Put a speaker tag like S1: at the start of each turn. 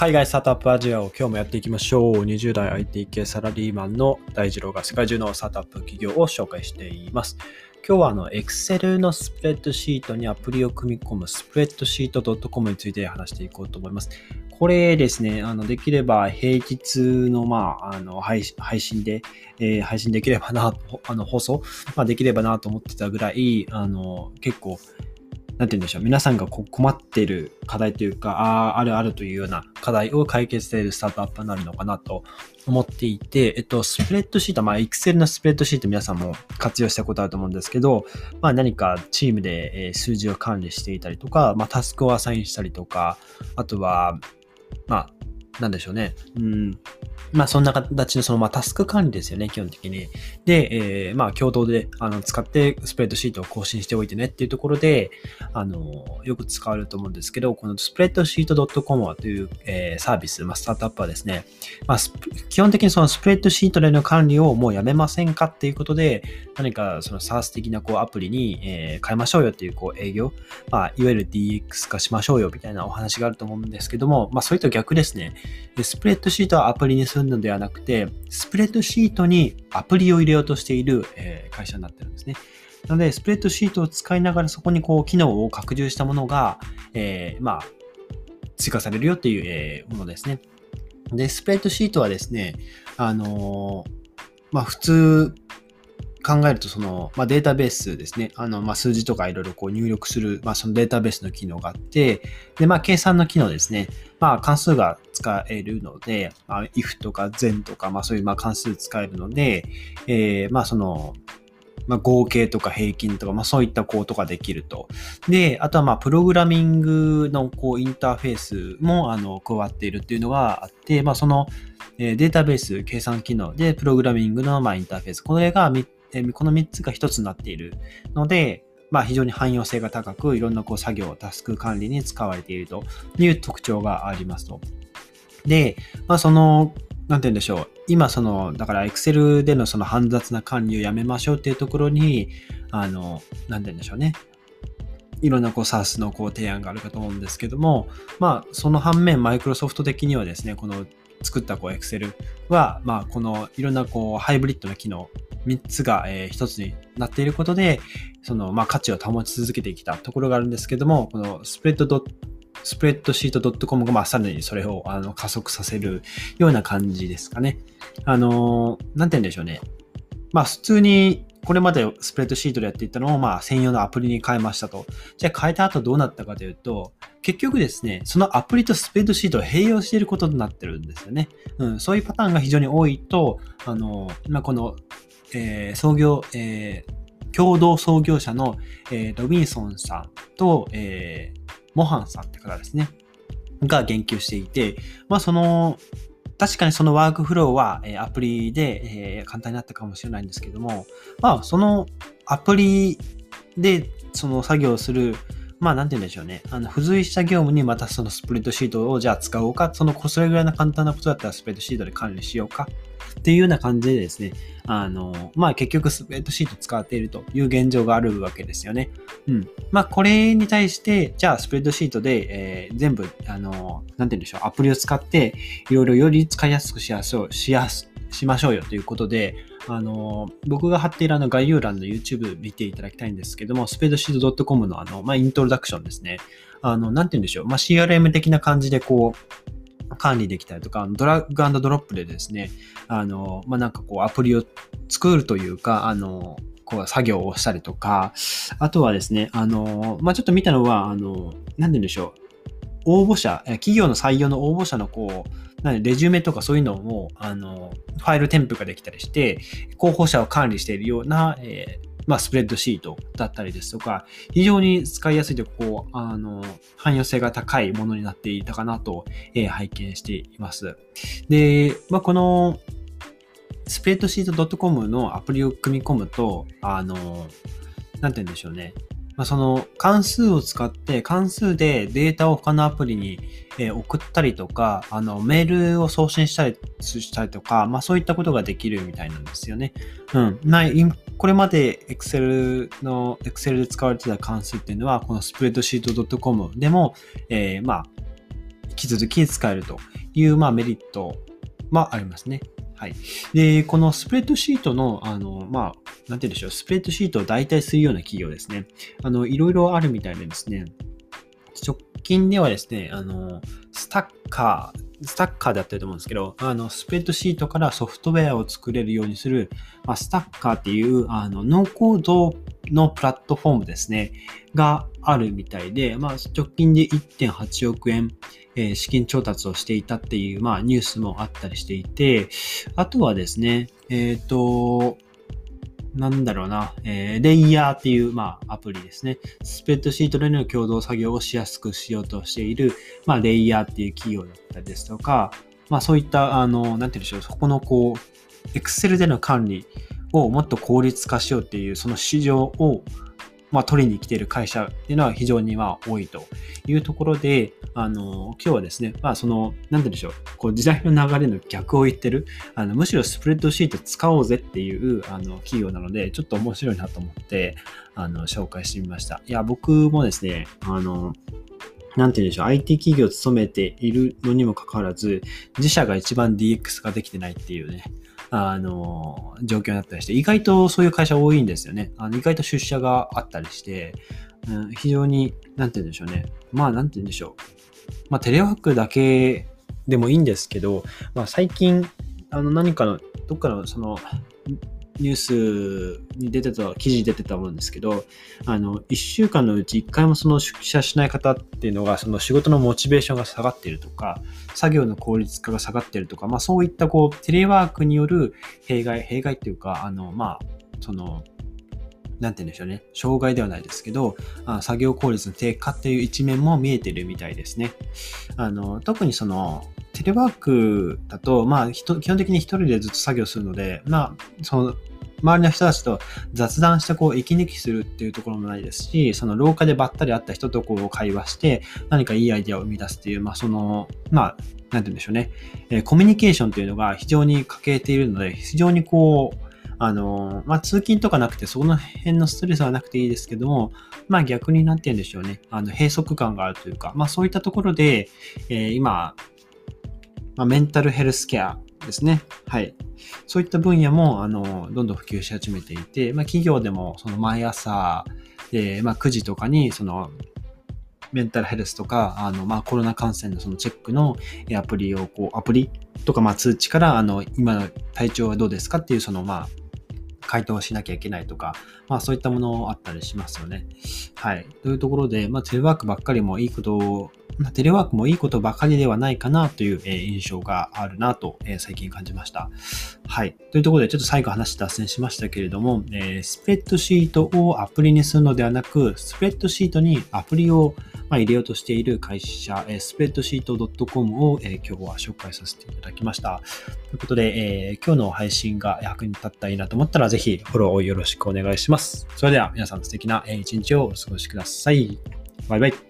S1: 海外スタートアップアジアを今日もやっていきましょう。20代 IT 系サラリーマンの大二郎が世界中のスタートアップ企業を紹介しています。今日はあの Excel のスプレッドシートにアプリを組み込むスプレッドシート .com について話していこうと思います。これですね、あのできれば平日の,、まあ、あの配信で、えー、配信できればな、あの放送、まあ、できればなと思ってたぐらい、あの結構なんて言うんでしょう、皆さんが困っている課題というか、ああ、あるあるというような課題を解決しているスタートアップになるのかなと思っていて、えっと、スプレッドシート、まあ、Excel のスプレッドシート皆さんも活用したことあると思うんですけど、まあ、何かチームで数字を管理していたりとか、まあ、タスクをアサインしたりとか、あとは、まあ、なんでしょうね。うん。まあ、そんな形の、その、まあ、タスク管理ですよね、基本的に。で、えー、まあ、共同で、あの、使ってスプレッドシートを更新しておいてねっていうところで、あの、よく使われると思うんですけど、このスプレッドシート .com という、えー、サービス、まあ、スタートアップはですね、まあ、基本的にそのスプレッドシートでの管理をもうやめませんかっていうことで、何かその SaaS 的なこうアプリに、えー、変えましょうよっていうこう営業、まあ、いわゆる DX 化しましょうよみたいなお話があると思うんですけども、まあ、それと逆ですね。スプレッドシートはアプリにするのではなくて、スプレッドシートにアプリを入れようとしている、会社になってるんですね。なので、スプレッドシートを使いながらそこにこう機能を拡充したものが、えー、まあ、追加されるよっていう、えものですね。で、スプレッドシートはですね、あのー、まあ普通考えると、その、まあ、データベースですね。あの、まあ、数字とかいろいろこう入力する、まあ、そのデータベースの機能があって、で、まあ、計算の機能ですね。まあ、関数が使えるので、まあ、if とか then とか、まあ、そういうま関数使えるので、えー、まあ、その、まあ、合計とか平均とか、まあ、そういったこうとかできると。で、あとはま、プログラミングのこうインターフェースもあの加わっているっていうのがあって、まあ、そのデータベース、計算機能で、プログラミングのまインターフェース、これがこの3つが1つになっているので、まあ、非常に汎用性が高く、いろんなこう作業、タスク管理に使われているという特徴がありますと。で、まあ、その、なんて言うんでしょう。今、その、だから Excel でのその煩雑な管理をやめましょうっていうところに、あの、なんて言うんでしょうね。いろんなこう SARS のこう提案があるかと思うんですけども、まあ、その反面、マイクロソフト的にはですね、この作ったこう Excel は、まあ、このいろんなこうハイブリッドな機能、三つが、え、1つになっていることで、その、まあ、価値を保ち続けてきたところがあるんですけども、このスプレッドドスプレッドシートドットコムが、まあ、さらにそれをあの加速させるような感じですかね。あの、なんて言うんでしょうね。まあ、普通にこれまでスプレッドシートでやっていたのを、まあ、専用のアプリに変えましたと。じゃあ変えた後どうなったかというと、結局ですね、そのアプリとスプレッドシートを併用していることになってるんですよね。うん、そういうパターンが非常に多いと、あの、まあ、この、えー、創業、えー、共同創業者の、えー、ロビンソンさんと、えー、モハンさんって方ですね。が言及していて、まあその、確かにそのワークフローは、えアプリで、え簡単になったかもしれないんですけども、まあ、そのアプリでその作業する、まあ、なんて言うんでしょうね。あの、付随した業務にまたそのスプレッドシートをじゃあ使おうか、その、それぐらいの簡単なことだったらスプレッドシートで管理しようかっていうような感じでですね、あの、まあ結局スプレッドシート使っているという現状があるわけですよね。うん。まあこれに対して、じゃあスプレッドシートで、えー、全部、あの、なんて言うんでしょう、アプリを使って、いろいろより使いやすくしやす、しやす、しましょうよということで、あの、僕が貼っているあの概要欄の YouTube 見ていただきたいんですけども、スペードシート .com のあの、まあ、イントロダクションですね。あの、なんて言うんでしょう。まあ、CRM 的な感じでこう、管理できたりとか、ドラッグドロップでですね、あの、まあ、なんかこうアプリを作るというか、あの、こう作業をしたりとか、あとはですね、あの、まあ、ちょっと見たのは、あの、なんて言うんでしょう。応募者、企業の採用の応募者のこう、なんレジュメとかそういうのも、あの、ファイル添付ができたりして、候補者を管理しているような、えーまあ、スプレッドシートだったりですとか、非常に使いやすいとこう、あの、汎用性が高いものになっていたかなと、えー、拝見しています。で、まあ、この、スプレッドシート .com のアプリを組み込むと、あの、なんて言うんでしょうね。まあ、その関数を使って関数でデータを他のアプリに、え送ったりとか、あのメールを送信したりしたりとか、まあそういったことができるみたいなんですよね。うん。まあ、これまで Excel の、Excel で使われてた関数っていうのは、このスプレッドシート .com でも、えー、まあ、引き続き使えるという、まあ、メリットはありますね。はい。で、このスプレッドシートの、あの、まあ、なんて言うんでしょう、スプレッドシートを代替するような企業ですね。あの、いろいろあるみたいでですね、近ではですね、あの、スタッカー、スタッカーだったと思うんですけど、あの、スプレッドシートからソフトウェアを作れるようにする、まあ、スタッカーっていう、あの、ノーコードのプラットフォームですね、があるみたいで、まあ、直近で1.8億円、えー、資金調達をしていたっていう、まあ、ニュースもあったりしていて、あとはですね、えっ、ー、と、なんだろうな、えー、レイヤーっていう、まあ、アプリですね。スペッドシートでの共同作業をしやすくしようとしている、まあ、レイヤーっていう企業だったりですとか、まあ、そういった、あの、なんて言うんでしょう、そこのこう、エクセルでの管理をもっと効率化しようっていう、その市場を、まあ、取りに来ている会社っていうのは非常にまあ多いというところで、あの、今日はですね、まあ、その、なんででしょう、こう時代の流れの逆を言ってる、あの、むしろスプレッドシート使おうぜっていう、あの、企業なので、ちょっと面白いなと思って、あの、紹介してみました。いや、僕もですね、あの、なんて言うんでしょう、IT 企業を務めているのにもかかわらず、自社が一番 DX ができてないっていうね、あの、状況になったりして、意外とそういう会社多いんですよね。あの意外と出社があったりして、うん、非常に、なんて言うんでしょうね。まあ、なんて言うんでしょう。まあ、テレワークだけでもいいんですけど、まあ、最近、あの、何かの、どっかの、その、ニュースに出てた、記事に出てたもんですけど、あの、1週間のうち1回もその出社しない方っていうのが、その仕事のモチベーションが下がっているとか、作業の効率化が下がっているとか、まあそういったこう、テレワークによる弊害、弊害っていうか、あの、まあ、その、なんて言うんでしょうね。障害ではないですけど、あ作業効率の低下っていう一面も見えてるみたいですね。あの、特にその、テレワークだと、まあ、基本的に一人でずっと作業するので、まあ、その、周りの人たちと雑談してこう息抜きするっていうところもないですし、その廊下でばったり会った人とこう会話して何かいいアイデアを生み出すっていう、まあその、まあ、なんて言うんでしょうね。えー、コミュニケーションっていうのが非常に欠けているので、非常にこう、あの、まあ、通勤とかなくて、その辺のストレスはなくていいですけども、まあ、逆になって言うんでしょうね。あの、閉塞感があるというか、まあ、そういったところで、えー、今、まあ、メンタルヘルスケアですね。はい。そういった分野も、あの、どんどん普及し始めていて、まあ、企業でも、その毎朝、で、まあ、9時とかに、その、メンタルヘルスとか、あの、まあ、コロナ感染のそのチェックのアプリを、こう、アプリとか、まあ、通知から、あの、今の体調はどうですかっていう、その、まあ、回答しなきゃいけないとか、まあそういったものあったりしますよね。はい。というところで、まあテレワークばっかりもいいことを、テレワークもいいことばかりではないかなという、え印象があるなと、え最近感じました。はい。というところで、ちょっと最後話脱線しましたけれども、えスプレッドシートをアプリにするのではなく、スプレッドシートにアプリをま入れようとしている会社、えスプレッドシート .com を、え今日は紹介させていただきました。ということで、え今日の配信が役に立ったらいいなと思ったら、ぜひフォローをよろしくお願いします。それでは皆さん素敵な一日をお過ごしください。バイバイ。